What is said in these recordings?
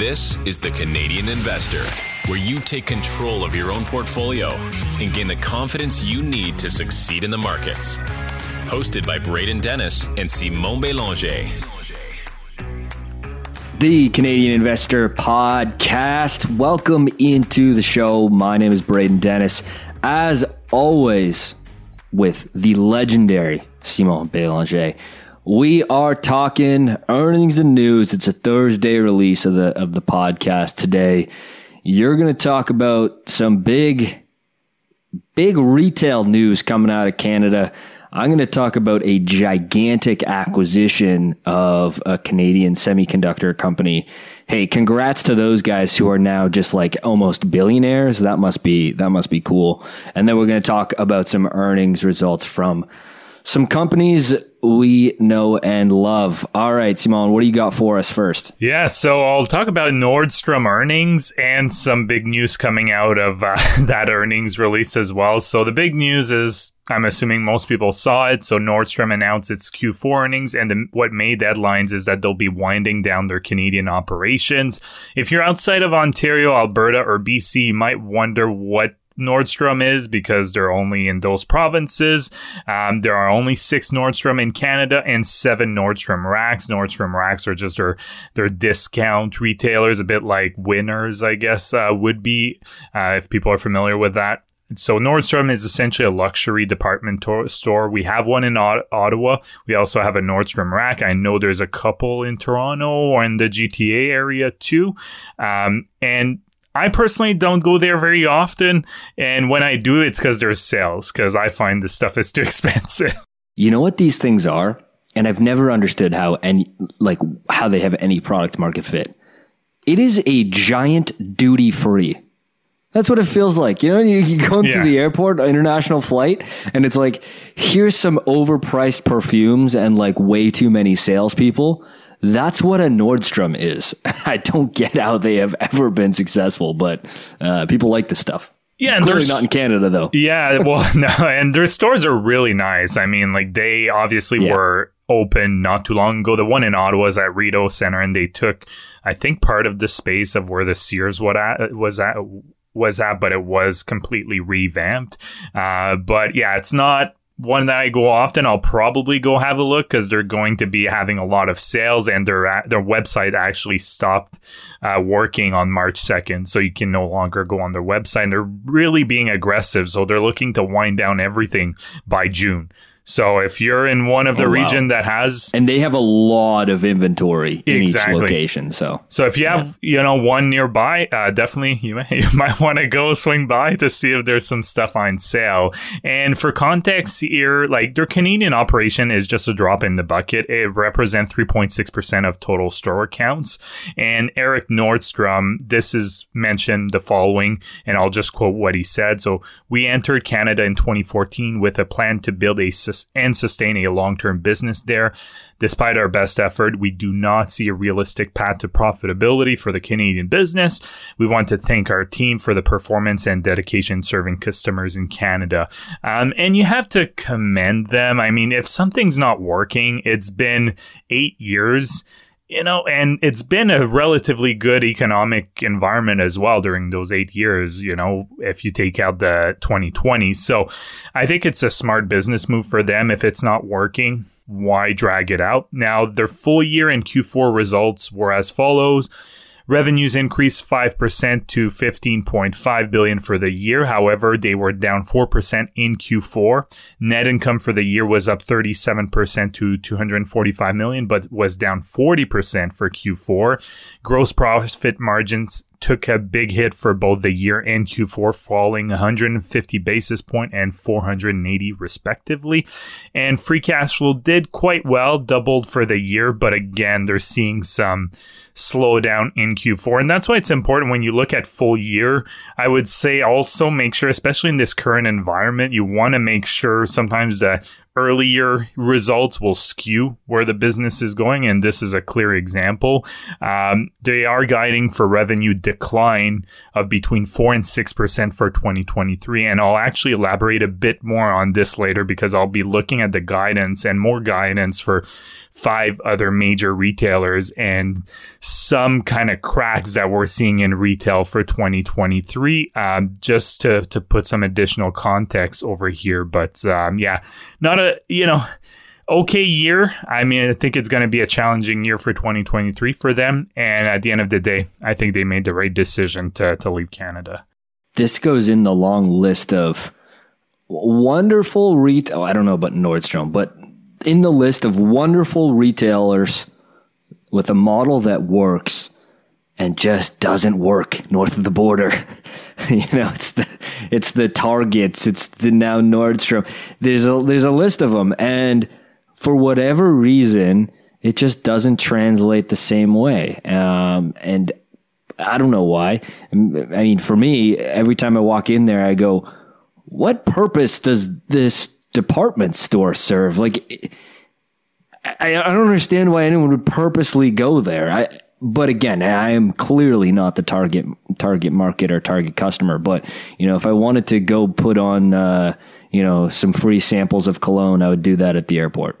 This is the Canadian Investor, where you take control of your own portfolio and gain the confidence you need to succeed in the markets. Hosted by Braden Dennis and Simon Belanger. The Canadian Investor Podcast. Welcome into the show. My name is Braden Dennis. As always, with the legendary Simon Belanger. We are talking earnings and news. It's a Thursday release of the of the podcast today. You're going to talk about some big big retail news coming out of Canada. I'm going to talk about a gigantic acquisition of a Canadian semiconductor company. Hey, congrats to those guys who are now just like almost billionaires. That must be that must be cool. And then we're going to talk about some earnings results from some companies we know and love. All right, Simon, what do you got for us first? Yeah, so I'll talk about Nordstrom earnings and some big news coming out of uh, that earnings release as well. So the big news is I'm assuming most people saw it. So Nordstrom announced its Q4 earnings, and the, what made headlines is that they'll be winding down their Canadian operations. If you're outside of Ontario, Alberta, or BC, you might wonder what Nordstrom is because they're only in those provinces. Um, there are only six Nordstrom in Canada and seven Nordstrom racks. Nordstrom racks are just their, their discount retailers, a bit like Winners, I guess, uh, would be, uh, if people are familiar with that. So Nordstrom is essentially a luxury department to- store. We have one in o- Ottawa. We also have a Nordstrom rack. I know there's a couple in Toronto or in the GTA area too. Um, and I personally don't go there very often, and when I do, it's because there's sales. Because I find this stuff is too expensive. You know what these things are, and I've never understood how any like how they have any product market fit. It is a giant duty free. That's what it feels like. You know, you, you go into Yeah. the airport, international flight, and it's like, here's some overpriced perfumes and like way too many salespeople. That's what a Nordstrom is. I don't get how they have ever been successful, but uh, people like this stuff. Yeah, and Clearly not in Canada though. Yeah, well, no, and their stores are really nice. I mean, like they obviously Yeah. were open not too long ago. The one in Ottawa is at Rideau Center, and they took, I think, part of the space of where the Sears what at, was at was at, but it was completely revamped. Uh, but yeah, it's not one that I go often. I'll probably go have a look because they're going to be having a lot of sales, and their their website actually stopped uh, working on March second, so you can no longer go on their website. And they're really being aggressive, so they're looking to wind down everything by June. So if you're in one of the Oh, wow. region that has And they have a lot of inventory in Exactly. each location. So So if you have, you know, one nearby, uh, definitely you, may, you might want to go swing by to see if there's some stuff on sale. And for context here, like their Canadian operation is just a drop in the bucket. It represents 3.6% of total store accounts. And Erik Nordstrom, this is mentioned the following, and I'll just quote what he said. So we entered Canada in 2014 with a plan to build a and sustain a long-term business there. Despite our best effort, we do not see a realistic path to profitability for the Canadian business. We want to thank our team for the performance and dedication serving customers in Canada. Um, and you have to commend them. I mean, if something's not working, it's been eight years. You know, and it's been a relatively good economic environment as well during those eight years, you know, if you take out the 2020. So I think it's a smart business move for them. If it's not working, why drag it out? Now, their full year and Q4 results were as follows. Revenues increased 5% to 15.5 billion for the year. However, they were down 4% in Q4. Net income for the year was up 37% to 245 million, but was down 40% for Q4. Gross profit margins took a big hit for both the year and Q4, falling 150 basis point and 480 respectively. And free cash flow did quite well, doubled for the year, but again, they're seeing some slowdown in Q4. And that's why it's important when you look at full year. I would say also make sure, especially in this current environment, you want to make sure sometimes the earlier results will skew where the business is going. And this is a clear example. Um, they are guiding for revenue decline of between 4 and 6% for 2023. And I'll actually elaborate a bit more on this later because I'll be looking at the guidance and more guidance for five other major retailers and some kind of cracks that we're seeing in retail for 2023. Um, just to to put some additional context over here, but um, yeah, not a you know okay year. I mean, I think it's going to be a challenging year for 2023 for them. And at the end of the day, I think they made the right decision to, to leave Canada. This goes in the long list of wonderful retail. I don't know about Nordstrom, but in the list of wonderful retailers with a model that works and just doesn't work north of the border. you know, it's the it's the Targets, it's the now Nordstrom. There's a there's a list of them, and for whatever reason, it just doesn't translate the same way. Um, and I don't know why. I mean, for me, every time I walk in there, I go, what purpose does this department store serve? Like, I, I don't understand why anyone would purposely go there. I, but again, I am clearly not the target target market or target customer. But you know, if I wanted to go put on, uh, you know, some free samples of cologne, I would do that at the airport.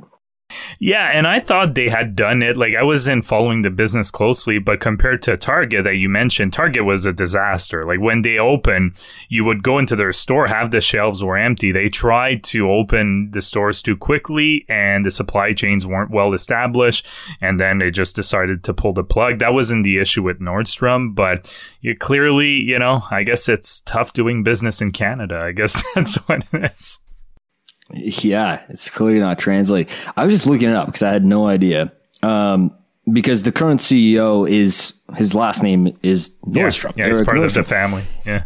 Yeah, and I thought they had done it. Like I wasn't following the business closely, but compared to Target that you mentioned, Target was a disaster. Like when they open, you would go into their store, have the shelves were empty. They tried to open the stores too quickly, and the supply chains weren't well established. And then they just decided to pull the plug. That wasn't the issue with Nordstrom, but you clearly, you know, I guess it's tough doing business in Canada. I guess that's what it is. Yeah, it's clearly not translating. I was just looking it up because I had no idea. Um, because the current CEO is his last name is Nordstrom. Yeah, yeah he's part Nordstrom. of the family. Yeah.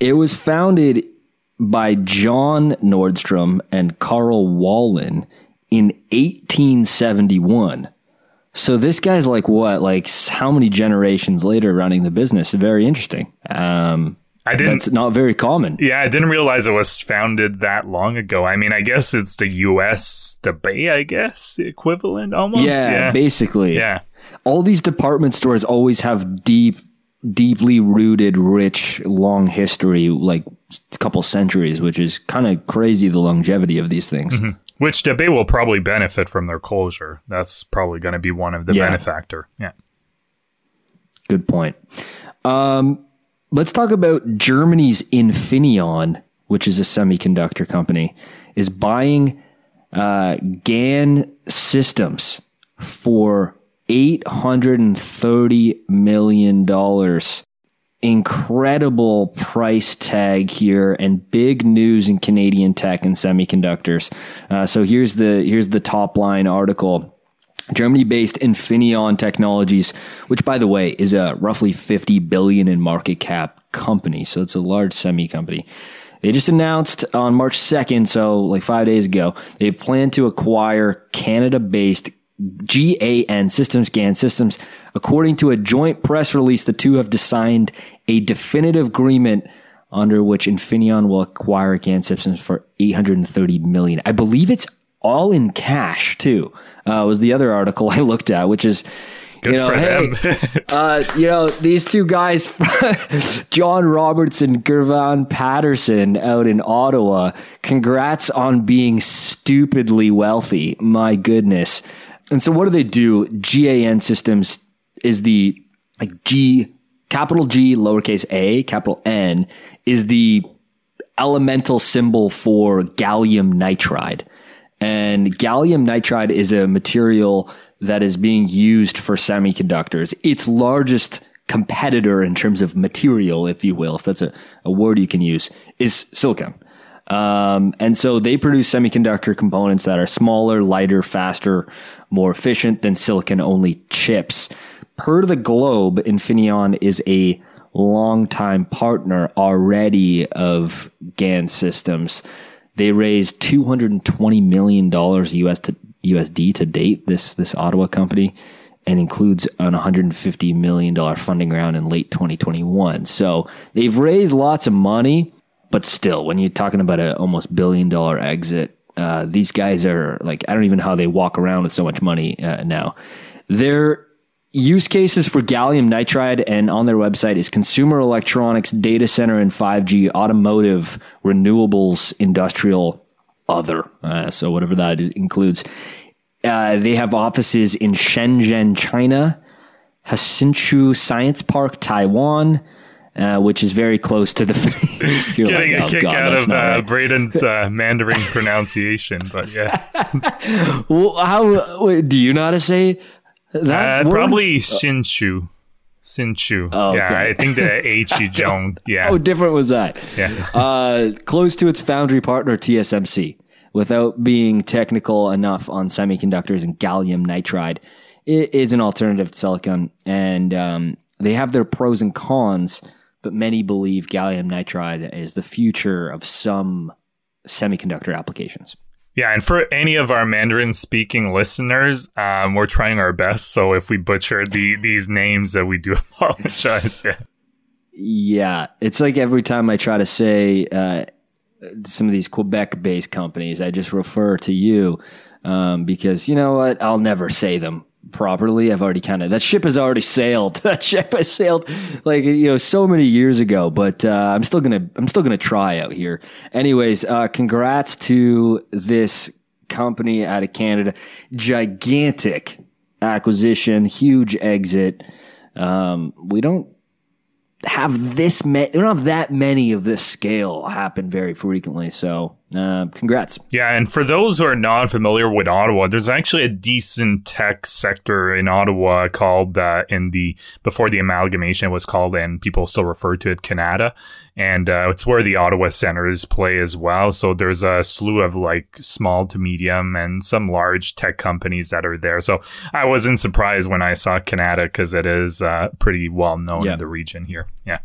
It was founded by John Nordstrom and Carl Wallin in 1871. So this guy's like what, like how many generations later running the business? Very interesting. Um, I didn't. That's not very common. Yeah, I didn't realize it was founded that long ago. I mean, I guess it's the U.S. the Bay, I guess the equivalent almost. Yeah, yeah, basically. Yeah. All these department stores always have deep, deeply rooted, rich, long history, like a couple centuries, which is kind of crazy. The longevity of these things. Mm-hmm. Which Bay will probably benefit from their closure. That's probably going to be one of the yeah. benefactor. Yeah. Good point. Um, Let's talk about Germany's Infineon, which is a semiconductor company, is buying uh, GaN systems for $830 million. Incredible price tag here and big news in Canadian tech and semiconductors. Uh, so here's the here's the top line article. Germany based Infineon Technologies, which by the way is a roughly 50 billion in market cap company. So it's a large semi company. They just announced on March 2nd, so like five days ago, they plan to acquire Canada based GAN Systems, GAN Systems. According to a joint press release, the two have signed a definitive agreement under which Infineon will acquire GAN Systems for 830 million. I believe it's all in cash too. Uh, was the other article I looked at, which is. Good you know, hey, uh, you know, these two guys, John Robertson, Girvan Patterson out in Ottawa, congrats on being stupidly wealthy. My goodness. And so what do they do? GAN Systems is the like G, capital G, lowercase a, capital N, is the elemental symbol for gallium nitride. And gallium nitride is a material that is being used for semiconductors. Its largest competitor in terms of material, if you will, if that's a, a word you can use, is silicon. Um, and so they produce semiconductor components that are smaller, lighter, faster, more efficient than silicon only chips. Per the Globe, Infineon is a longtime partner already of GAN systems. They raised two hundred and twenty million dollars US to USD to date. This this Ottawa company and includes an 150 million dollar funding round in late 2021. So they've raised lots of money, but still, when you're talking about an almost billion dollar exit, uh, these guys are like I don't even know how they walk around with so much money uh, now. They're use cases for gallium nitride and on their website is consumer electronics, data center and 5G, automotive, renewables, industrial, other. Uh, so whatever that is, includes. Uh, they have offices in Shenzhen, China, Hsinchu Science Park, Taiwan, uh, which is very close to the. You're Getting like, a oh, kick God, out of uh, right. Braden's uh, Mandarin pronunciation, but yeah. well, how do you know how to say that? Uh, probably Shinshu. Sinchu. Oh, okay. Yeah, I think the H you don't. Yeah. How different was that? Yeah. uh, close to its foundry partner, TSMC. Without being technical enough on semiconductors and gallium nitride, it is an alternative to silicon. And um, they have their pros and cons, but many believe gallium nitride is the future of some semiconductor applications. Yeah, and for any of our Mandarin speaking listeners, um, we're trying our best. So if we butcher the these names, that we do apologize. Yeah. Yeah, it's like every time I try to say uh, some of these Quebec-based companies, I just refer to you um, because you know what? I'll never say them properly. I've already kind of that ship has already sailed. that ship has sailed like you know so many years ago. But uh, I'm still gonna I'm still gonna try out here. Anyways, uh, congrats to this company out of Canada. Gigantic acquisition, huge exit. Um, we don't have this many, we don't have that many of this scale happen very frequently. So, uh, congrats. Yeah, and for those who are not familiar with Ottawa, there's actually a decent tech sector in Ottawa called uh, in the before the amalgamation was called, and people still refer to it Kanata and uh, it's where the Ottawa Senators play as well. So there's a slew of like small to medium and some large tech companies that are there. So I wasn't surprised when I saw Kanata because it is uh, pretty well known yeah. in the region here. Yeah,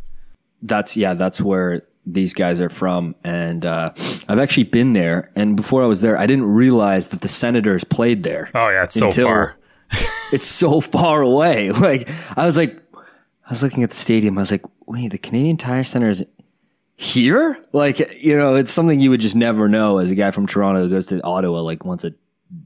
that's yeah, that's where these guys are from, and uh, I've actually been there. And before I was there, I didn't realize that the Senators played there. Oh yeah, it's so far. it's so far away. Like I was like, I was looking at the stadium. I was like, wait, the Canadian Tire Center is here? Like, you know, it's something you would just never know as a guy from Toronto who goes to Ottawa like once a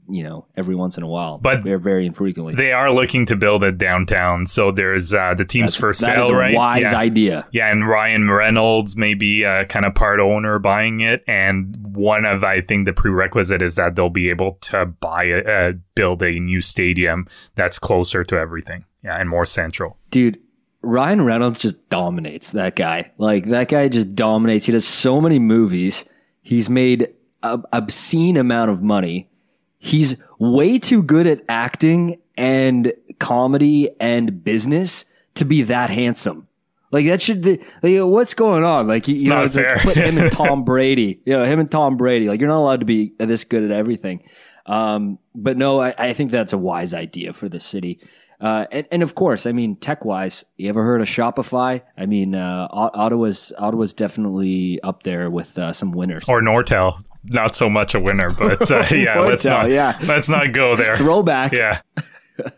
you know every once in a while. But they're very infrequently. they are looking to build a downtown. So there's uh the teams That's, for sale right? wise yeah. idea. Yeah and ryan reynolds may be uh, kind of part owner buying it. And one of i think the prerequisite is that they'll be able to buy a, uh, build a new stadium that's closer to everything. Yeah and more central. Dude Ryan Reynolds just dominates that guy. Like that guy just dominates. He does so many movies. He's made an obscene amount of money. He's way too good at acting and comedy and business to be that handsome. Like that should like what's going on? Like you, you know, like put him and Tom Brady. You know, him and Tom Brady. Like you're not allowed to be this good at everything. Um, but no, I, I think that's a wise idea for the city. Uh, and, and of course, I mean, tech wise, you ever heard of Shopify? I mean, uh, Ottawa's Ottawa's definitely up there with uh, some winners. Or Nortel, not so much a winner, but uh, yeah, Nortel, let's not yeah. let's not go there. Throwback, yeah.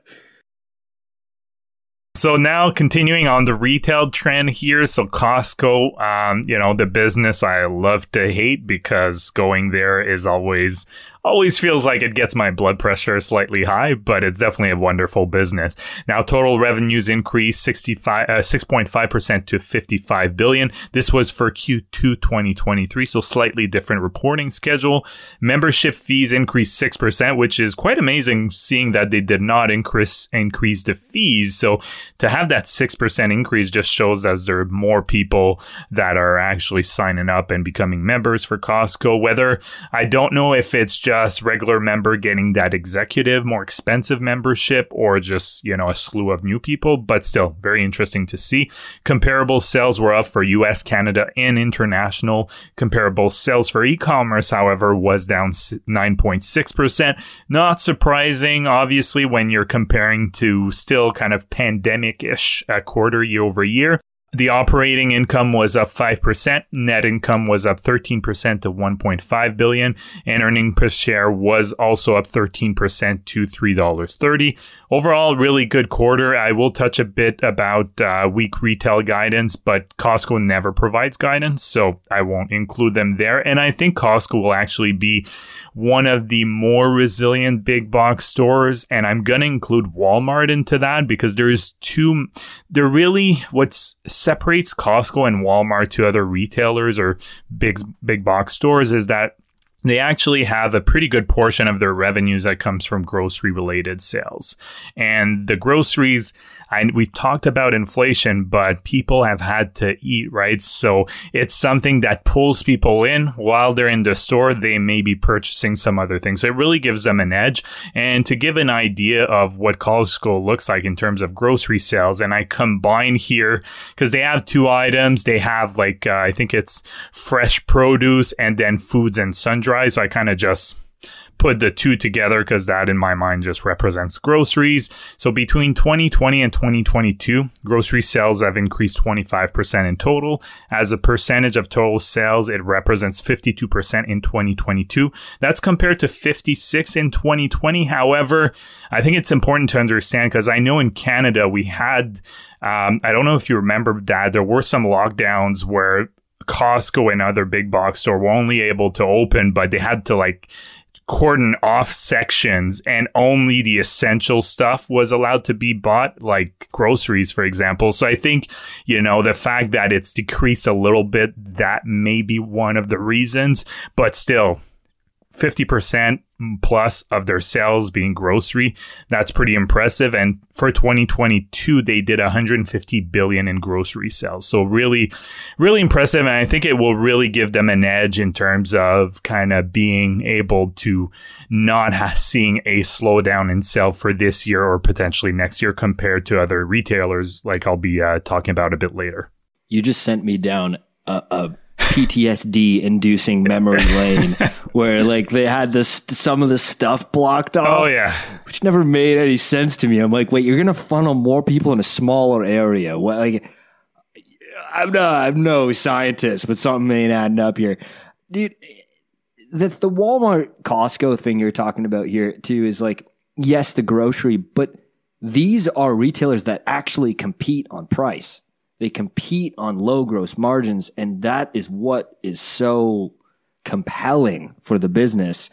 So now continuing on the retail trend here. So Costco, um, you know, the business I love to hate because going there is always always feels like it gets my blood pressure slightly high, but it's definitely a wonderful business. Now, total revenues increased 65, uh, 6.5% to 55 billion. This was for Q2 2023, so slightly different reporting schedule. Membership fees increased 6%, which is quite amazing seeing that they did not increase, increase the fees. So to have that 6% increase just shows that there are more people that are actually signing up and becoming members for Costco. Whether I don't know if it's just just regular member getting that executive, more expensive membership, or just, you know, a slew of new people, but still very interesting to see. Comparable sales were up for US, Canada, and international. Comparable sales for e commerce, however, was down 9.6%. Not surprising, obviously, when you're comparing to still kind of pandemic ish uh, quarter year over year. The operating income was up 5%, net income was up 13% to 1.5 billion, and earning per share was also up 13% to $3.30. Overall, really good quarter. I will touch a bit about uh, weak retail guidance, but Costco never provides guidance, so I won't include them there. And I think Costco will actually be one of the more resilient big box stores, and I'm going to include Walmart into that because there's two, they're really what's separates Costco and Walmart to other retailers or big big box stores is that they actually have a pretty good portion of their revenues that comes from grocery related sales. And the groceries, I, we talked about inflation, but people have had to eat, right? So it's something that pulls people in while they're in the store. They may be purchasing some other things. So it really gives them an edge. And to give an idea of what Costco looks like in terms of grocery sales, and I combine here because they have two items. They have like, uh, I think it's fresh produce and then foods and sundry so I kind of just put the two together because that in my mind just represents groceries. So between 2020 and 2022, grocery sales have increased 25% in total. As a percentage of total sales, it represents 52% in 2022. That's compared to 56 in 2020. However, I think it's important to understand because I know in Canada we had um, I don't know if you remember that there were some lockdowns where Costco and other big box store were only able to open, but they had to like cordon off sections and only the essential stuff was allowed to be bought, like groceries, for example. So I think, you know, the fact that it's decreased a little bit, that may be one of the reasons, but still, 50% plus of their sales being grocery. That's pretty impressive. And for 2022, they did 150 billion in grocery sales. So really, really impressive. And I think it will really give them an edge in terms of kind of being able to not seeing a slowdown in sale for this year or potentially next year compared to other retailers, like I'll be uh, talking about a bit later. You just sent me down a, a PTSD inducing memory lane where like they had this some of the stuff blocked oh, off. Oh yeah. Which never made any sense to me. I'm like, wait, you're gonna funnel more people in a smaller area. What like I'm no I'm no scientist, but something ain't adding up here. Dude the the Walmart Costco thing you're talking about here too is like, yes, the grocery, but these are retailers that actually compete on price. They compete on low gross margins, and that is what is so compelling for the business,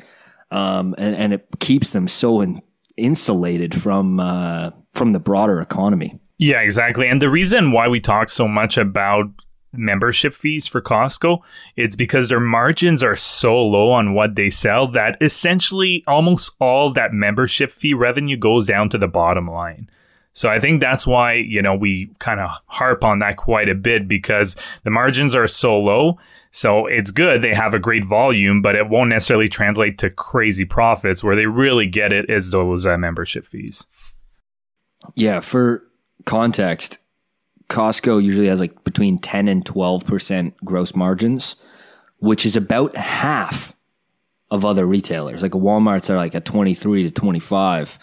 um, and, and it keeps them so in, insulated from uh, from the broader economy. Yeah, exactly. And the reason why we talk so much about membership fees for Costco, it's because their margins are so low on what they sell that essentially almost all that membership fee revenue goes down to the bottom line. So I think that's why, you know, we kind of harp on that quite a bit because the margins are so low. So it's good. They have a great volume, but it won't necessarily translate to crazy profits where they really get it is those uh, membership fees. Yeah. For context, Costco usually has like between 10 and 12% gross margins, which is about half of other retailers. Like a Walmart's are like at 23 to 25.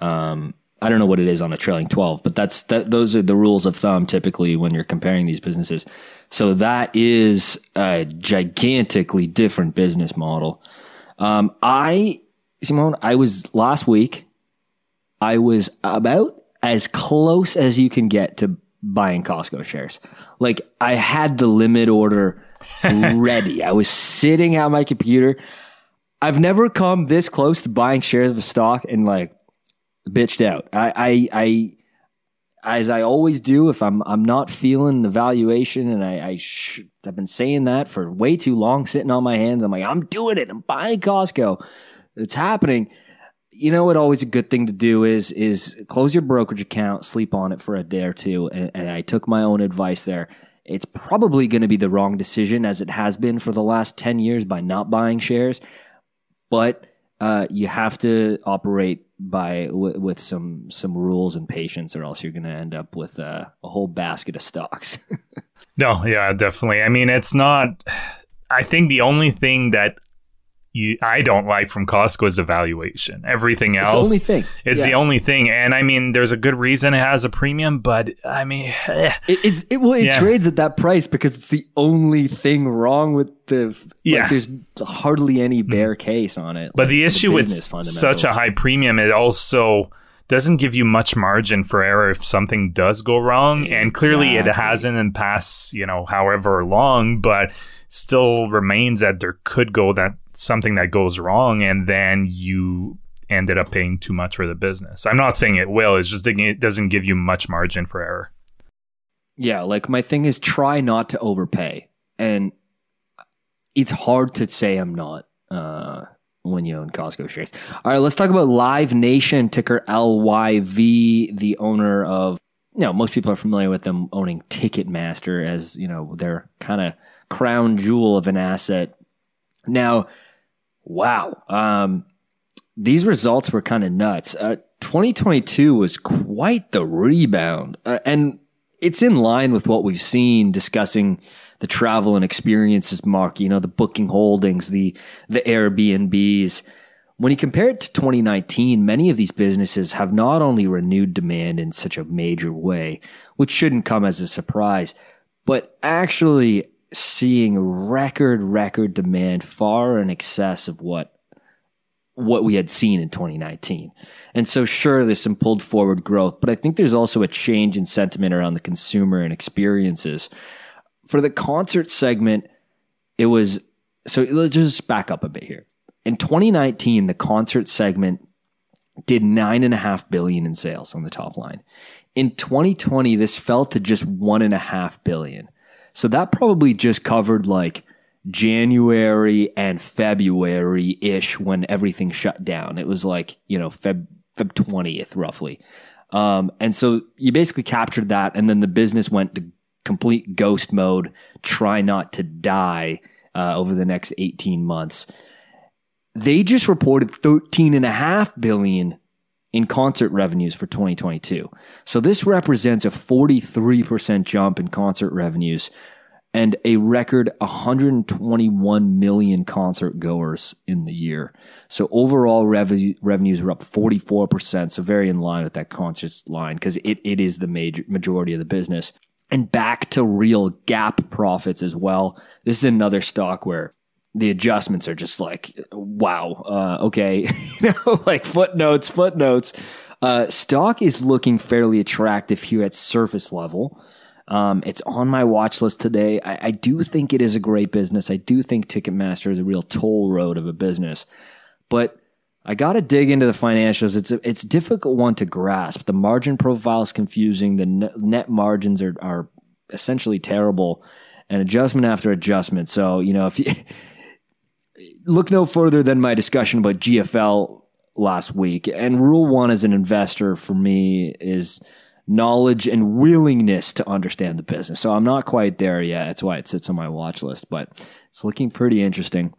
Um, I don't know what it is on a trailing 12, but that's that those are the rules of thumb typically when you're comparing these businesses. So that is a gigantically different business model. Um, I Simon, I was last week I was about as close as you can get to buying Costco shares. Like I had the limit order ready. I was sitting at my computer. I've never come this close to buying shares of a stock in like bitched out. I, I, I, as I always do, if I'm I'm not feeling the valuation, and I, I sh- I've been saying that for way too long, sitting on my hands. I'm like, I'm doing it. I'm buying Costco. It's happening. You know what? Always a good thing to do is is close your brokerage account, sleep on it for a day or two. And, and I took my own advice there. It's probably going to be the wrong decision, as it has been for the last ten years by not buying shares, but uh, you have to operate by w- with some some rules and patience, or else you're going to end up with uh, a whole basket of stocks. no, yeah, definitely. I mean, it's not. I think the only thing that you I don't like from Costco is the valuation. Everything else, it's the only thing. It's yeah. the only thing, and I mean, there's a good reason it has a premium, but I mean, eh. it, it's it well, it yeah. trades at that price because it's the only thing wrong with the. Like, yeah, there's hardly any mm. bear case on it. But like, the issue the with such a high premium, it also doesn't give you much margin for error if something does go wrong, and clearly it hasn't in past, you know, however long, but still remains that there could go that something that goes wrong and then you ended up paying too much for the business. I'm not saying it will, it's just it doesn't give you much margin for error. Yeah, like my thing is try not to overpay. And it's hard to say I'm not. uh, when you own Costco shares. All right, let's talk about Live Nation, ticker LYV, the owner of, you know, most people are familiar with them owning Ticketmaster as, you know, their kind of crown jewel of an asset. Now, wow. Um, these results were kind of nuts. Uh, 2022 was quite the rebound. Uh, and it's in line with what we've seen discussing the travel and experiences market, you know, the booking holdings, the the Airbnbs. When you compare it to 2019, many of these businesses have not only renewed demand in such a major way, which shouldn't come as a surprise, but actually seeing record record demand far in excess of what what we had seen in 2019. And so sure there's some pulled forward growth, but I think there's also a change in sentiment around the consumer and experiences. For the concert segment, it was so let's just back up a bit here. In 2019, the concert segment did nine and a half billion in sales on the top line. In 2020, this fell to just one and a half billion. So that probably just covered like January and February ish when everything shut down. It was like, you know, Feb, Feb 20th roughly. Um, and so you basically captured that. And then the business went to complete ghost mode, try not to die uh, over the next 18 months. They just reported 13 and a half billion in concert revenues for 2022. So this represents a 43% jump in concert revenues and a record 121 million concert goers in the year. So overall revenue, revenues were up 44%. So very in line with that concert line because it, it is the major majority of the business. And back to real GAAP profits as well. This is another stock where the adjustments are just like, wow, uh, okay, you know, like footnotes, footnotes. Uh, stock is looking fairly attractive here at surface level. Um, it's on my watch list today. I, I, do think it is a great business. I do think Ticketmaster is a real toll road of a business, but I got to dig into the financials. It's a, it's a difficult one to grasp. The margin profile is confusing. The net margins are, are essentially terrible and adjustment after adjustment. So, you know, if you look no further than my discussion about GFL last week and rule one as an investor for me is knowledge and willingness to understand the business. So I'm not quite there yet. That's why it sits on my watch list, but it's looking pretty interesting.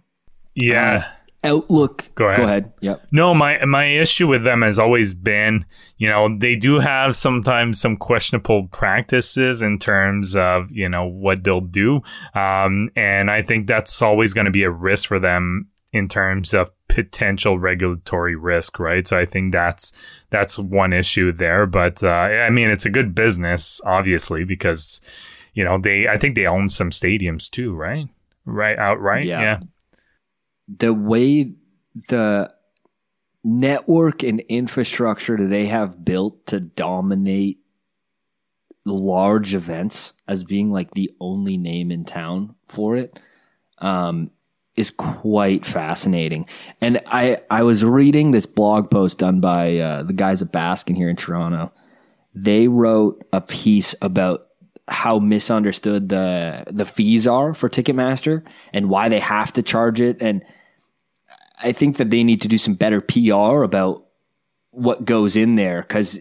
Yeah. Uh, outlook. Go ahead. Go ahead. Yep. No, my my issue with them has always been, you know, they do have sometimes some questionable practices in terms of, you know, what they'll do, um, and I think that's always going to be a risk for them in terms of potential regulatory risk, right? So I think that's that's one issue there. But uh, I mean, it's a good business, obviously, because you know they. I think they own some stadiums too, right? Right outright, yeah. yeah. The way the network and infrastructure that they have built to dominate large events as being like the only name in town for it um, is quite fascinating. And I, I was reading this blog post done by uh, the guys at Baskin here in Toronto. They wrote a piece about how misunderstood the the fees are for Ticketmaster and why they have to charge it. And I think that they need to do some better PR about what goes in there because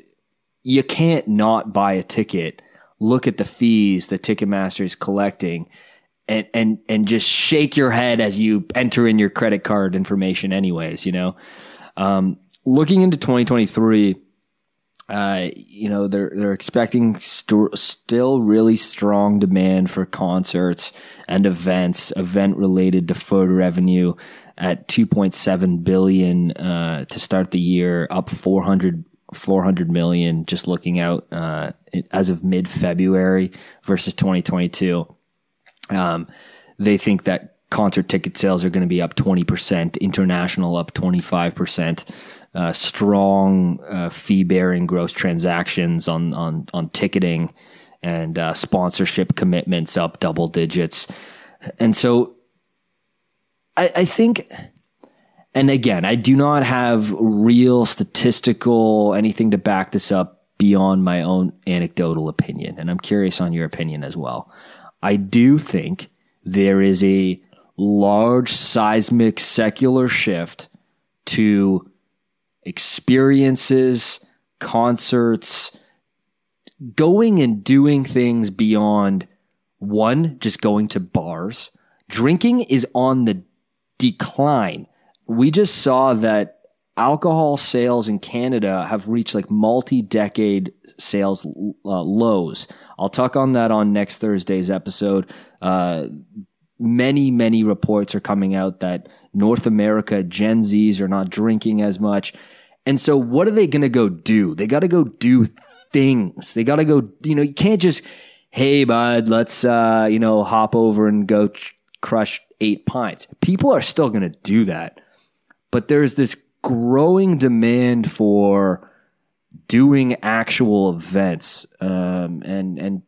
you can't not buy a ticket, look at the fees that Ticketmaster is collecting and and and just shake your head as you enter in your credit card information anyways you know um, looking into 2023 uh, you know they're they're expecting st- still really strong demand for concerts and events event related deferred revenue at 2.7 billion uh, to start the year up 400 400 million just looking out uh, as of mid February versus 2022 um, they think that concert ticket sales are going to be up 20%, international up 25%. Uh, strong uh, fee bearing gross transactions on, on, on ticketing and uh, sponsorship commitments up double digits. And so I, I think, and again, I do not have real statistical anything to back this up beyond my own anecdotal opinion. And I'm curious on your opinion as well. I do think there is a large seismic secular shift to experiences, concerts, going and doing things beyond one, just going to bars. Drinking is on the decline. We just saw that alcohol sales in Canada have reached like multi decade sales uh, lows. I'll talk on that on next Thursday's episode. Uh, many, many reports are coming out that North America Gen Zs are not drinking as much. And so, what are they going to go do? They got to go do things. They got to go, you know, you can't just, hey, bud, let's, uh, you know, hop over and go ch- crush eight pints. People are still going to do that. But there's this growing demand for doing actual events um, and and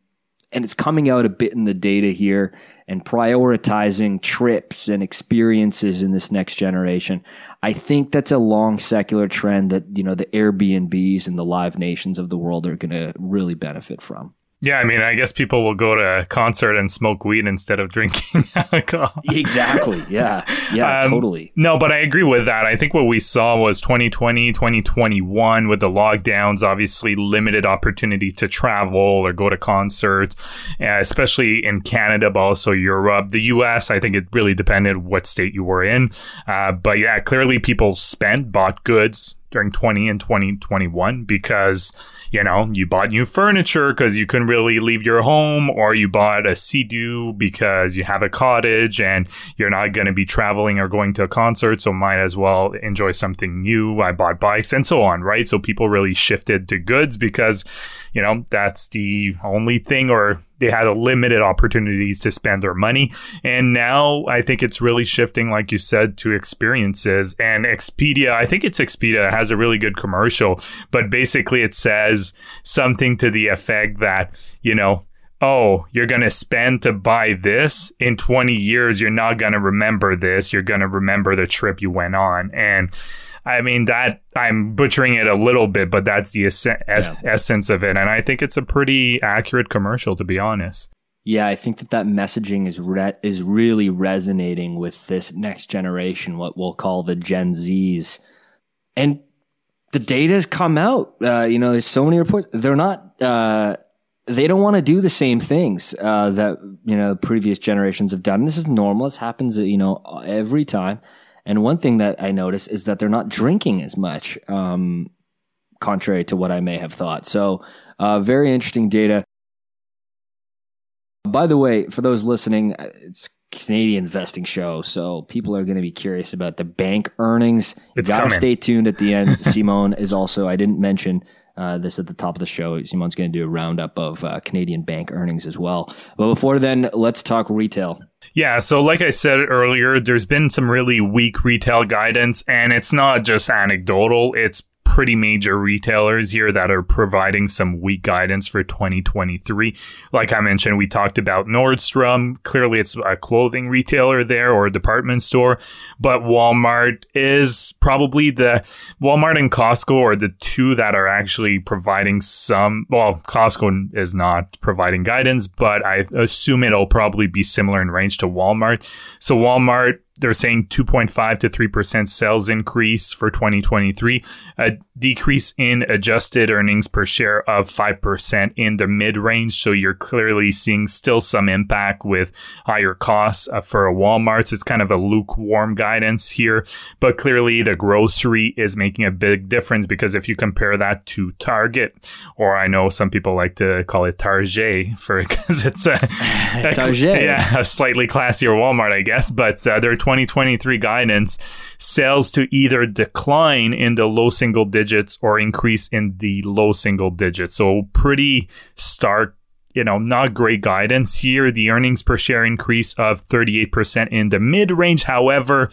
and it's coming out a bit in the data here and prioritizing trips and experiences in this next generation. I think that's a long secular trend that you know the Airbnbs and the Live Nations of the world are going to really benefit from. Yeah, I mean, I guess people will go to a concert and smoke weed instead of drinking alcohol. Exactly. Yeah. Yeah, um, totally. No, but I agree with that. I think what we saw was 2020, 2021 with the lockdowns, obviously limited opportunity to travel or go to concerts, uh, especially in Canada, but also Europe. The US, I think it really depended what state you were in. Uh, but yeah, clearly people spent, bought goods during 20 and 2021 because you know, you bought new furniture because you couldn't really leave your home, or you bought a Sea-Doo because you have a cottage and you're not going to be traveling or going to a concert, so might as well enjoy something new. I bought bikes and so on, right? So people really shifted to goods because, you know, that's the only thing or they had a limited opportunities to spend their money. And now I think it's really shifting, like you said, to experiences. And Expedia, I think it's Expedia has a really good commercial, but basically it says something to the effect that, you know, oh, you're going to spend to buy this in 20 years. You're not going to remember this. You're going to remember the trip you went on. And I mean that I'm butchering it a little bit, but that's the es- yeah. essence of it, and I think it's a pretty accurate commercial, to be honest. Yeah, I think that that messaging is re- is really resonating with this next generation, what we'll call the Gen Zs, and the data has come out. Uh, you know, there's so many reports. They're not. Uh, they don't want to do the same things uh, that you know previous generations have done. This is normal. This happens, you know, every time. And one thing that I noticed is that they're not drinking as much, um, contrary to what I may have thought. So, uh, very interesting data. By the way, for those listening, uh, it's Canadian investing show, so people are going to be curious about the bank earnings. It's gotta coming. stay tuned at the end. Simon is also. I didn't mention uh, this at the top of the show. Simon's going to do a roundup of uh, Canadian bank earnings as well. But before then, let's talk retail. Yeah, so like I said earlier, there's been some really weak retail guidance, and it's not just anecdotal, it's pretty major retailers here that are providing some weak guidance for 2023. Like I mentioned, we talked about Nordstrom. Clearly, it's a clothing retailer there or a department store, but Walmart is probably the Walmart and Costco are the two that are actually providing some. Well, Costco is not providing guidance, but I assume it'll probably be similar in range to Walmart. So Walmart they're saying 2.5 to 3% sales increase for 2023, a decrease in adjusted earnings per share of 5% in the mid range. So you're clearly seeing still some impact with higher costs uh, for a Walmart. So it's kind of a lukewarm guidance here, but clearly the grocery is making a big difference because if you compare that to Target, or I know some people like to call it Target for because it's a, a Target. yeah, a slightly classier Walmart, I guess, but uh, they're 2023 guidance, sales to either decline in the low single digits or increase in the low single digits. So pretty stark you know, not great guidance here. The earnings per share increase of 38% in the mid range. However,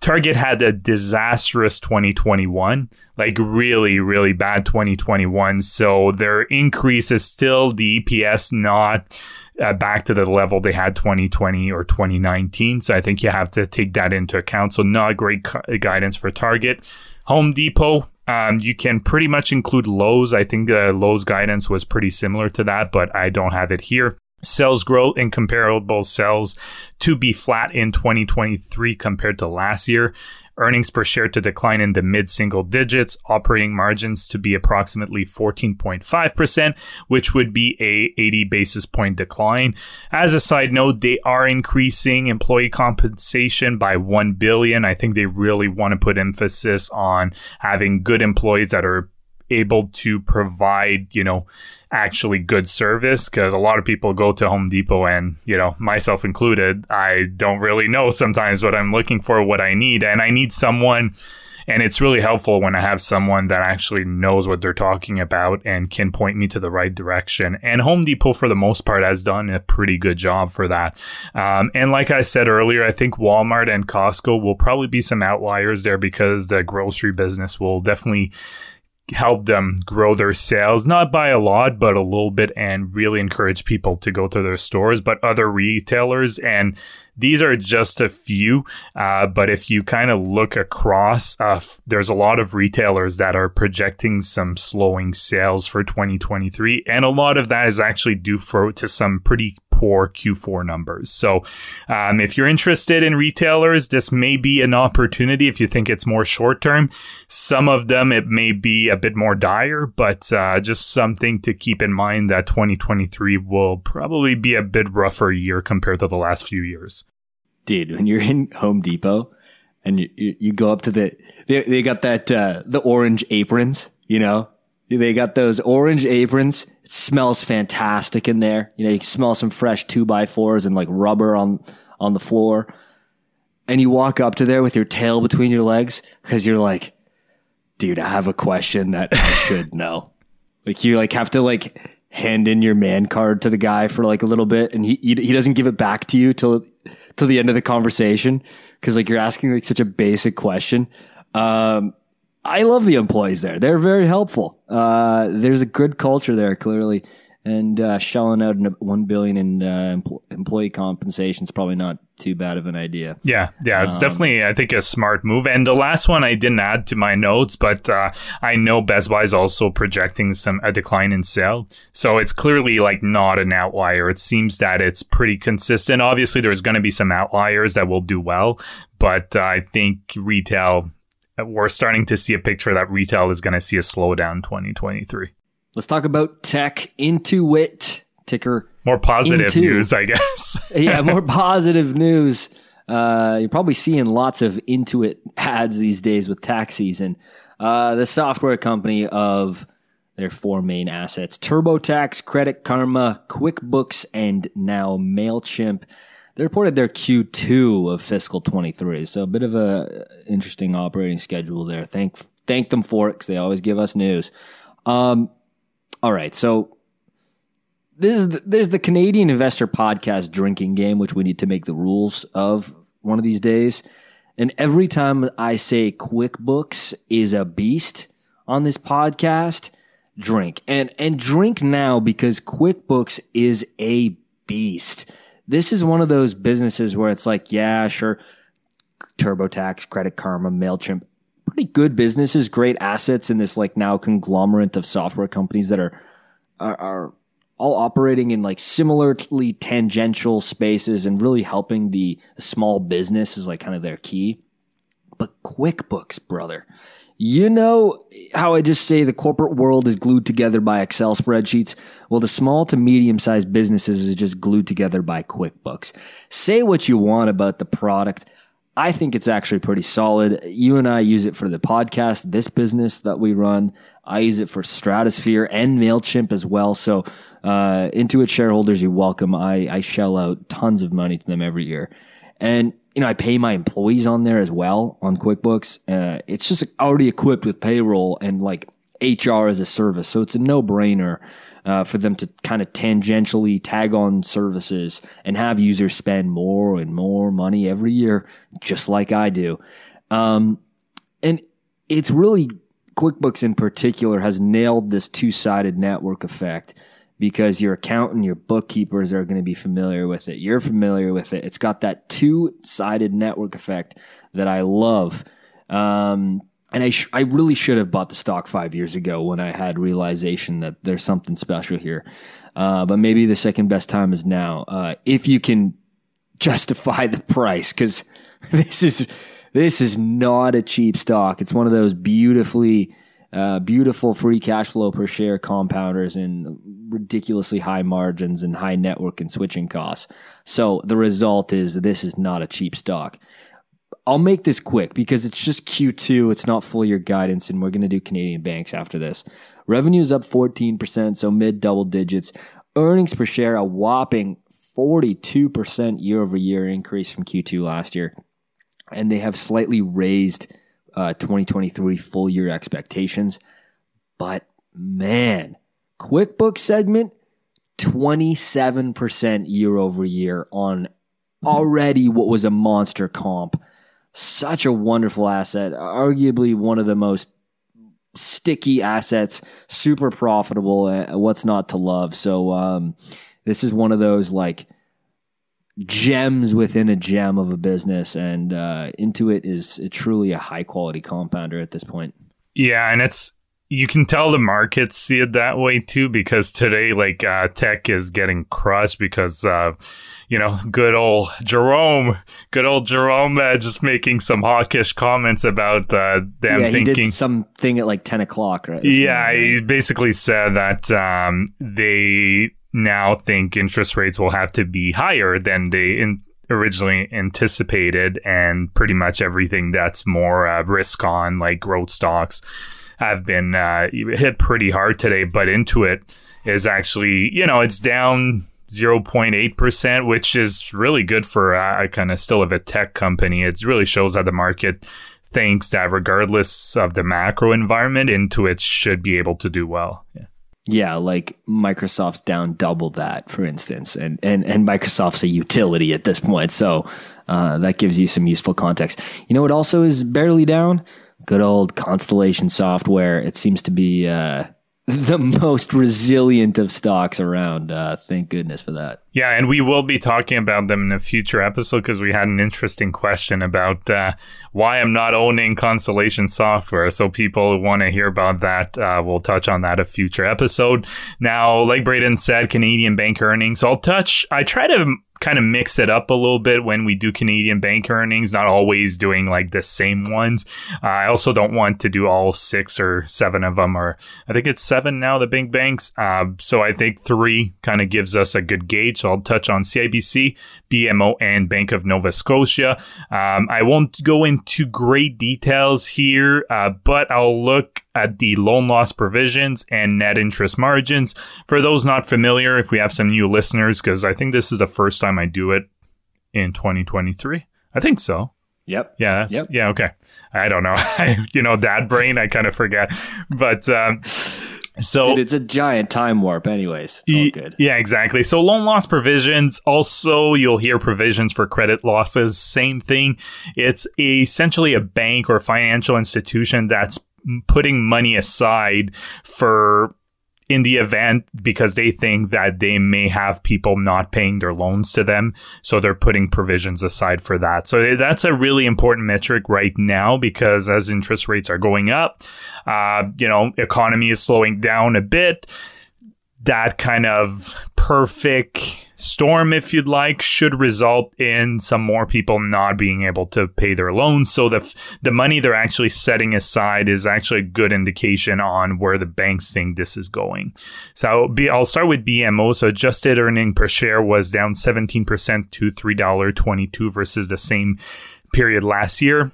Target had a disastrous 2021, like really, really bad 2021. So their increase is still the EPS not uh, back to the level they had 2020 or 2019. So I think you have to take that into account. So not great cu- guidance for Target. Home Depot, um, you can pretty much include Lowe's. I think the Lowe's guidance was pretty similar to that, but I don't have it here. sales growth and comparable sales to be flat in 2023 compared to last year earnings per share to decline in the mid single digits, operating margins to be approximately 14.5%, which would be a 80 basis point decline. As a side note, they are increasing employee compensation by 1 billion. I think they really want to put emphasis on having good employees that are able to provide, you know, actually good service because a lot of people go to Home Depot and, you know, myself included, I don't really know sometimes what I'm looking for, what I need. And I need someone, and it's really helpful when I have someone that actually knows what they're talking about and can point me to the right direction. And Home Depot, for the most part, has done a pretty good job for that. Um, and like I said earlier, I think Walmart and Costco will probably be some outliers there because the grocery business will definitely help them grow their sales, not by a lot, but a little bit, and really encourage people to go to their stores. But other retailers, and these are just a few, uh, but if you kind of look across, uh, f- there's a lot of retailers that are projecting some slowing sales for 2023, and a lot of that is actually due for to some pretty poor Q4 numbers. So, um, if you're interested in retailers, this may be an opportunity if you think it's more short term. Some of them, it may be a bit more dire, but uh, just something to keep in mind that 2023 will probably be a bit rougher year compared to the last few years. Dude, when you're in Home Depot and you, you, go up to the, they, they got that, uh, the orange aprons, you know, they got those orange aprons it smells fantastic in there. You know, you smell some fresh two by fours and like rubber on on the floor. And you walk up to there with your tail between your legs because you're like, dude, I have a question that I should know. Like you like have to like hand in your man card to the guy for like a little bit, and he he, he doesn't give it back to you till till the end of the conversation because like you're asking like such a basic question. Um, I love the employees there. They're very helpful. Uh, there's a good culture there, clearly, and uh, shelling out one billion in uh, empl- employee compensation is probably not too bad of an idea. Yeah, yeah, it's um, definitely I think a smart move. And the last one I didn't add to my notes, but uh, I know Best Buy is also projecting some a decline in sale, so it's clearly like not an outlier. It seems that it's pretty consistent. Obviously, there's going to be some outliers that will do well, but uh, I think retail we're starting to see a picture that retail is going to see a slowdown in 2023. Let's talk about tech Intuit ticker. More positive Intu. news, I guess. yeah, more positive news. Uh, you're probably seeing lots of Intuit ads these days with tax season. Uh, the software company of their four main assets TurboTax, Credit Karma, QuickBooks, and now MailChimp they reported their Q2 of fiscal 23. So a bit of a interesting operating schedule there. Thank thank them for it because they always give us news. Um, all right, so this is the, there's the Canadian Investor Podcast drinking game, which we need to make the rules of one of these days. And every time I say QuickBooks is a beast on this podcast, drink and and drink now because QuickBooks is a beast. This is one of those businesses where it's like, yeah, sure, TurboTax, Credit Karma, MailChimp, pretty good businesses, great assets in this like now conglomerate of software companies that are, are, are all operating in like similarly tangential spaces and really helping the, small business is like kind of their key. But QuickBooks, brother, you know how I just say the corporate world is glued together by Excel spreadsheets? Well, the small to medium sized businesses is just glued together by QuickBooks. Say what you want about the product. I think it's actually pretty solid. You and I use it for the podcast, this business that we run. I use it for Stratosphere and MailChimp as well. So, uh, Intuit shareholders, you're welcome. I, I shell out tons of money to them every year. And you know, I pay my employees on there as well on QuickBooks. Uh, it's just already equipped with payroll and like HR as a service. So it's a no brainer uh, for them to kind of tangentially tag on services and have users spend more and more money every year, just like I do. Um, and it's really QuickBooks in particular has nailed this two sided network effect because your accountant, your bookkeepers are going to be familiar with it. You're familiar with it. It's got that two sided network effect that I love. Um, and I sh- I really should have bought the stock five years ago when I had realization that there's something special here. Uh, but maybe the second best time is now. Uh, if you can justify the price, because this is this is not a cheap stock. It's one of those beautifully uh, beautiful free cash flow per share compounders and ridiculously high margins and high network and switching costs. So the result is this is not a cheap stock. I'll make this quick because it's just Q2. It's not full year guidance, and we're going to do Canadian banks after this. Revenue is up 14%, so mid double digits. Earnings per share, a whopping 42% year over year increase from Q2 last year. And they have slightly raised uh, 2023 full year expectations. But man, QuickBooks segment, 27% year over year on already what was a monster comp such a wonderful asset, arguably one of the most sticky assets, super profitable. Uh, what's not to love? So um, this is one of those like gems within a gem of a business, and uh, Intuit is truly a high quality compounder at this point. Yeah, and it's you can tell the markets see it that way too because today like uh, tech is getting crushed because uh, you know good old jerome good old jerome uh, just making some hawkish comments about uh, them yeah, thinking he did something at like 10 o'clock right yeah morning, right? he basically said that um, they now think interest rates will have to be higher than they in- originally anticipated and pretty much everything that's more uh, risk on like growth stocks have been uh, hit pretty hard today, but Intuit is actually, you know, it's down 0.8%, which is really good for uh, kind of still of a tech company. It really shows that the market thinks that regardless of the macro environment, Intuit should be able to do well. Yeah. Yeah, like Microsoft's down double that, for instance, and and and Microsoft's a utility at this point, so uh, that gives you some useful context. You know what also is barely down? good old Constellation software. It seems to be uh, the most resilient of stocks around. Uh, thank goodness for that. Yeah, and we will be talking about them in a future episode because we had an interesting question about uh, why I'm not owning Constellation software. So people want to hear about that. Uh, we'll touch on that a future episode. Now, like Braden said, Canadian bank earnings. I'll touch. I try to kind of mix it up a little bit when we do Canadian bank earnings, not always doing like the same ones. Uh, I also don't want to do all six or seven of them, or I think it's seven now, the big banks. Uh, so I think three kind of gives us a good gauge. So I'll touch on CIBC, BMO, and Bank of Nova Scotia. Um, I won't go into great details here, uh, but I'll look at the loan loss provisions and net interest margins. For those not familiar, if we have some new listeners, because I think this is the first time I do it in 2023. I think so. Yep. Yeah. yep. Yeah. Okay. I don't know. you know, dad brain. I kind of forget. But um, so Dude, it's a giant time warp, anyways. It's all good. Yeah, exactly. So loan loss provisions. Also, you'll hear provisions for credit losses. Same thing. It's essentially a bank or financial institution that's putting money aside for in the event because they think that they may have people not paying their loans to them. So they're putting provisions aside for that. So that's a really important metric right now because as interest rates are going up, uh, you know, economy is slowing down a bit that kind of perfect storm, if you'd like, should result in some more people not being able to pay their loans. So the the money they're actually setting aside is actually a good indication on where the banks think this is going. So I'll start with BMO. So adjusted earning per share was down 17% to $3.22 versus the same period last year.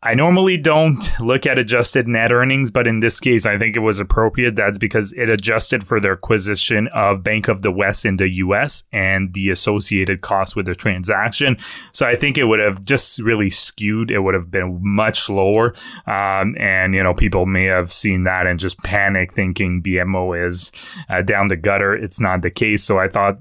I normally don't look at adjusted net earnings, but in this case, I think it was appropriate. That's because it adjusted for the acquisition of Bank of the West in the US and the associated costs with the transaction. So I think it would have just really skewed. It would have been much lower. Um, and, you know, people may have seen that and just panic thinking BMO is uh, down the gutter. It's not the case. So I thought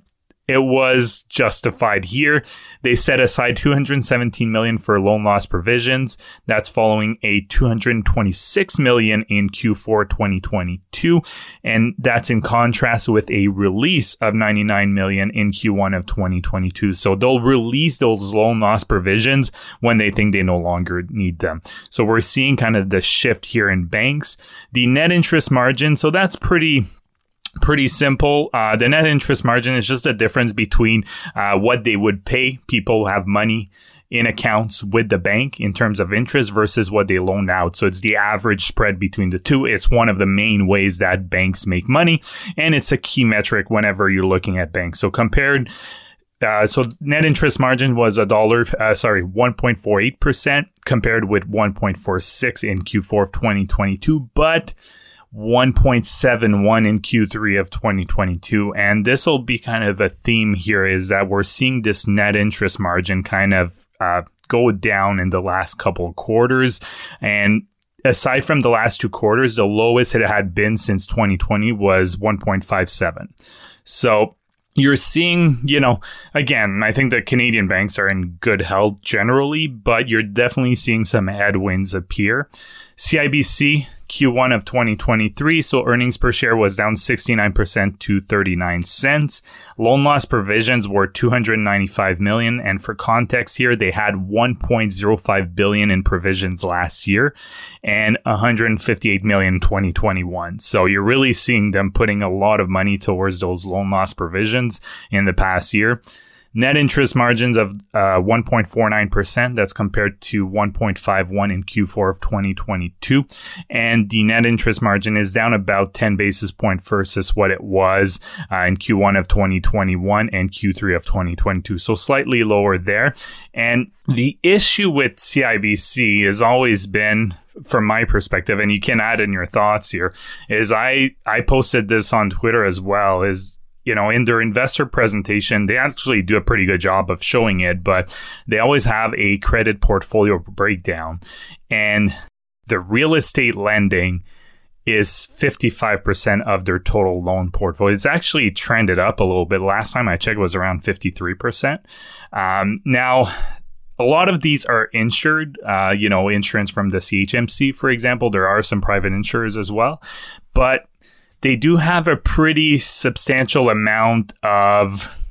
it was justified here. They set aside 217 million for loan loss provisions. That's following a 226 million in Q4 2022, and that's in contrast with a release of 99 million in Q1 of 2022. So they'll release those loan loss provisions when they think they no longer need them. So we're seeing kind of the shift here in banks. The net interest margin, so that's pretty pretty simple. Uh, the net interest margin is just the difference between uh, what they would pay people who have money in accounts with the bank in terms of interest versus what they loan out. So it's the average spread between the two. It's one of the main ways that banks make money, and it's a key metric whenever you're looking at banks. So compared. Uh, so net interest margin was a dollar, uh, sorry, 1.48% compared with 1.46 in Q4 of 2022. But 1.71 in Q3 of 2022. And this will be kind of a theme here is that we're seeing this net interest margin kind of uh, go down in the last couple of quarters. And aside from the last two quarters, the lowest it had been since 2020 was 1.57. So you're seeing, you know, again, I think the Canadian banks are in good health generally, but you're definitely seeing some headwinds appear. CIBC Q1 of 2023, so earnings per share was down 69% to 39 cents. Loan loss provisions were 295 million, and for context here, they had 1.05 billion in provisions last year and 158 million in 2021. So you're really seeing them putting a lot of money towards those loan loss provisions in the past year. Net interest margins of uh, 1.49%. That's compared to 1.51 in Q4 of 2022. And the net interest margin is down about 10 basis point versus what it was uh, in Q1 of 2021 and Q3 of 2022. So slightly lower there. And the issue with CIBC has always been from my perspective, and you can add in your thoughts here, is I I posted this on Twitter as well. Is you know, in their investor presentation, they actually do a pretty good job of showing it, but they always have a credit portfolio breakdown. And the real estate lending is 55% of their total loan portfolio. It's actually trended up a little bit. Last time I checked was around 53%. Um, now, a lot of these are insured, uh, you know, insurance from the CHMC, for example. There are some private insurers as well. But they do have a pretty substantial amount of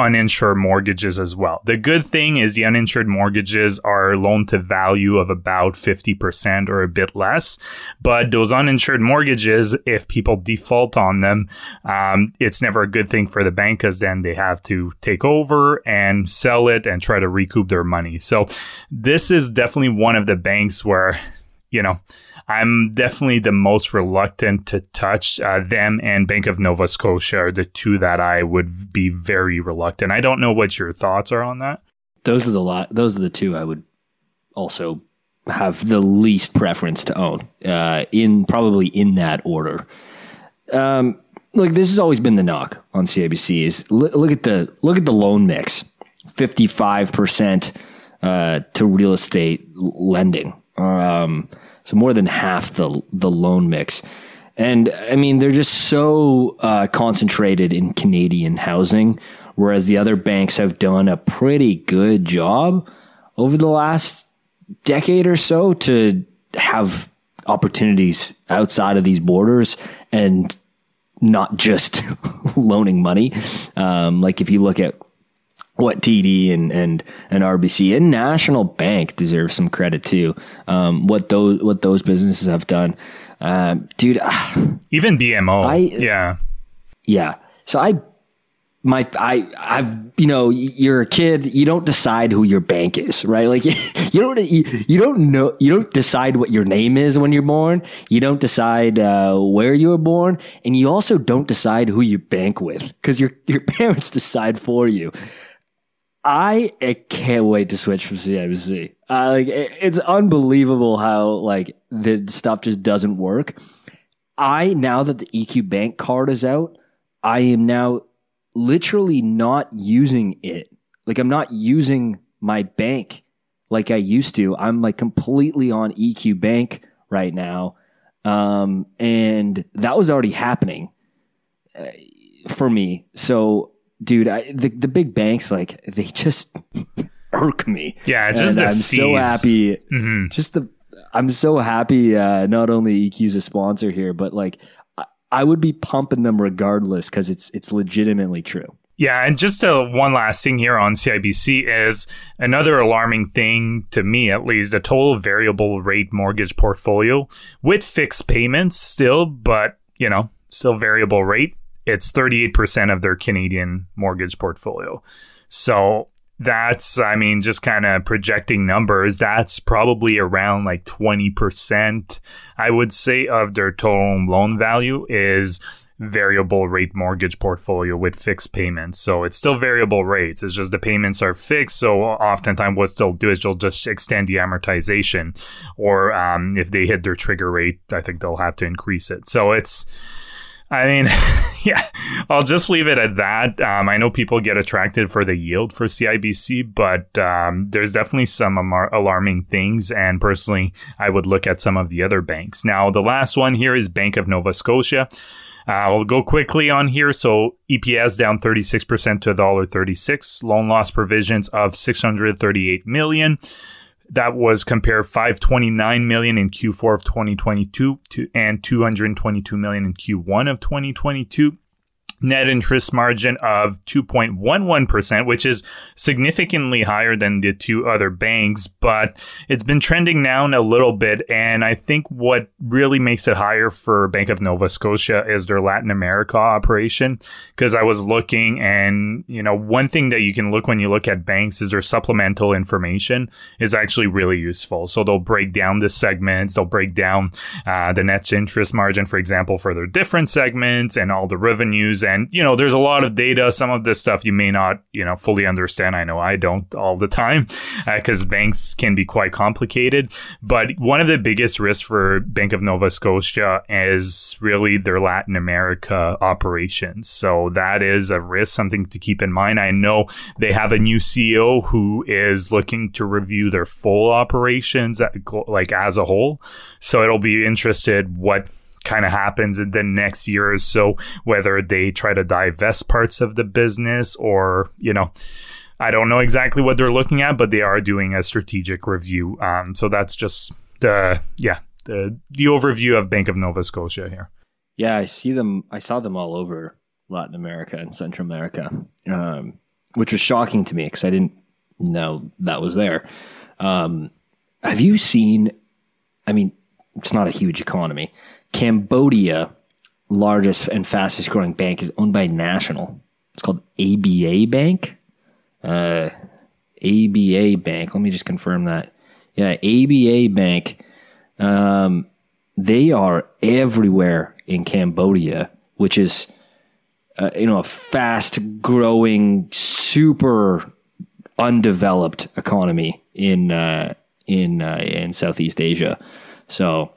uninsured mortgages as well. The good thing is the uninsured mortgages are loan to value of about 50% or a bit less. But those uninsured mortgages, if people default on them, um, it's never a good thing for the bank because then they have to take over and sell it and try to recoup their money. So this is definitely one of the banks where, you know, I'm definitely the most reluctant to touch uh, them and Bank of Nova Scotia are the two that I would be very reluctant. I don't know what your thoughts are on that. Those are the lot. Those are the two I would also have the least preference to own. Uh, in probably in that order. Um, look, this has always been the knock on CIBC. Is look, look at the look at the loan mix, fifty five percent uh, to real estate lending. Um, so more than half the the loan mix. And I mean, they're just so uh, concentrated in Canadian housing, whereas the other banks have done a pretty good job over the last decade or so to have opportunities outside of these borders and not just loaning money. Um, like if you look at what TD and and and RBC and National Bank deserve some credit too. Um, what those what those businesses have done, um, dude. Even BMO, I, yeah, yeah. So I, my I I've you know you're a kid. You don't decide who your bank is, right? Like you don't you, you don't know you don't decide what your name is when you're born. You don't decide uh, where you were born, and you also don't decide who you bank with because your your parents decide for you. I can't wait to switch from CIBC. Uh, like it, it's unbelievable how like the stuff just doesn't work. I now that the EQ Bank card is out, I am now literally not using it. Like I'm not using my bank like I used to. I'm like completely on EQ Bank right now, um, and that was already happening uh, for me. So dude, I, the the big banks like they just irk me. Yeah, just I'm so fees. happy. Mhm. Just the I'm so happy. Uh, not only EQ's a sponsor here, but like I, I would be pumping them regardless because it's it's legitimately true. Yeah, and just uh, one last thing here on CIBC is another alarming thing to me, at least, a total variable rate mortgage portfolio with fixed payments still, but you know, still variable rate. It's 38% of their Canadian mortgage portfolio. So that's, I mean, just kind of projecting numbers, that's probably around like 20%, I would say, of their total loan value is variable rate mortgage portfolio with fixed payments. So it's still variable rates. It's just the payments are fixed. So oftentimes what they'll do is they'll just extend the amortization. Or um, if they hit their trigger rate, I think they'll have to increase it. So it's, I mean, yeah, I'll just leave it at that. Um, I know people get attracted for the yield for CIBC, but um, there's definitely some amar- alarming things. And personally, I would look at some of the other banks. Now, the last one here is Bank of Nova Scotia. Uh, we'll go quickly on here. So EPS down 36% to $1.36. Loan loss provisions of 638 million. That was compared 529 million in Q4 of 2022 to and 222 million in Q1 of 2022 net interest margin of 2.11%, which is significantly higher than the two other banks, but it's been trending down a little bit. And I think what really makes it higher for Bank of Nova Scotia is their Latin America operation. Because I was looking, and you know, one thing that you can look when you look at banks is their supplemental information is actually really useful. So they'll break down the segments, they'll break down uh, the net interest margin, for example, for their different segments and all the revenues. And, you know, there's a lot of data. Some of this stuff you may not, you know, fully understand. I know I don't all the time uh, because banks can be quite complicated. But one of the biggest risks for Bank of Nova Scotia is really their Latin America operations. So that is a risk, something to keep in mind. I know they have a new CEO who is looking to review their full operations, uh, at, like as a whole. So it'll be interested what kind of happens in the next year or so, whether they try to divest parts of the business or, you know, I don't know exactly what they're looking at, but they are doing a strategic review. Um, so that's just the, yeah, the, the overview of Bank of Nova Scotia here. Yeah, I see them. I saw them all over Latin America and Central America, um, which was shocking to me because I didn't know that was there. Um, have you seen? I mean, it's not a huge economy. Cambodia, largest and fastest growing bank, is owned by National. It's called ABA Bank. Uh, ABA Bank. Let me just confirm that. Yeah, ABA Bank. Um, they are everywhere in Cambodia, which is uh, you know a fast growing, super undeveloped economy in uh, in uh, in Southeast Asia. So,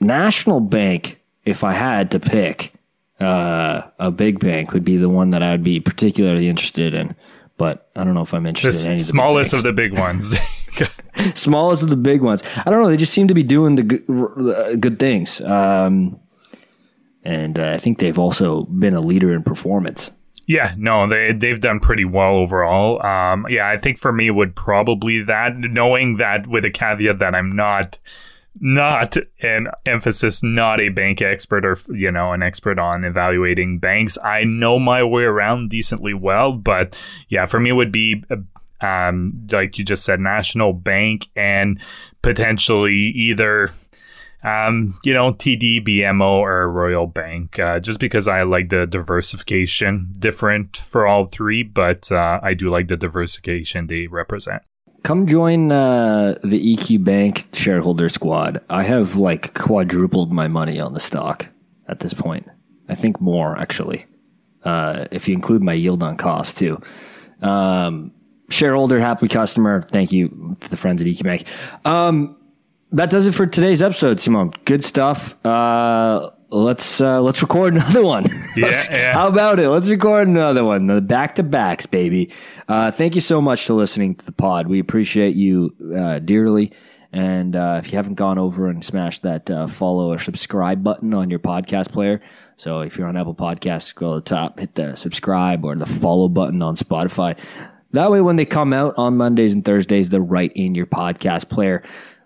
National Bank, if I had to pick uh, a big bank, would be the one that I would be particularly interested in. But I don't know if I'm The interested in any of the smallest of the big ones. smallest of the big ones. I don't know. They just seem to be doing the good, uh, good things. Um, and uh, I think they've also been a leader in performance. Yeah, no, they they've done pretty well overall. Um, yeah, I think for me would probably that knowing that with a caveat that I'm not not an emphasis not a bank expert or you know an expert on evaluating banks. I know my way around decently well, but yeah, for me it would be uh, um, like you just said, national bank and potentially either um, you know, TD, BMO, or Royal Bank, uh, just because I like the diversification different for all three, but uh, I do like the diversification they represent. Come join uh, the EQ Bank shareholder squad. I have like quadrupled my money on the stock at this point. I think more actually, uh, if you include my yield on cost too. Um, shareholder, happy customer. Thank you to the friends at EQ Bank. Um, that does it for today's episode, Simon. Good stuff. Uh, let's uh, let's record another one. Yeah, yeah. How about it? Let's record another one. The back to backs, baby. Uh, thank you so much for listening to the pod. We appreciate you uh, dearly. And uh, if you haven't gone over and smashed that uh, follow or subscribe button on your podcast player, so if you're on Apple Podcasts, scroll to the top, hit the subscribe or the follow button on Spotify. That way, when they come out on Mondays and Thursdays, they're right in your podcast player.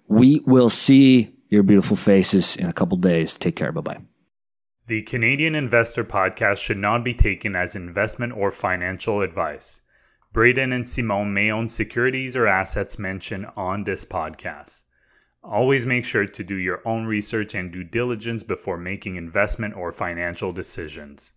We will see your beautiful faces in a couple days. Take care. Bye bye. The Canadian Investor Podcast should not be taken as investment or financial advice. Braden and Simon may own securities or assets mentioned on this podcast. Always make sure to do your own research and due diligence before making investment or financial decisions.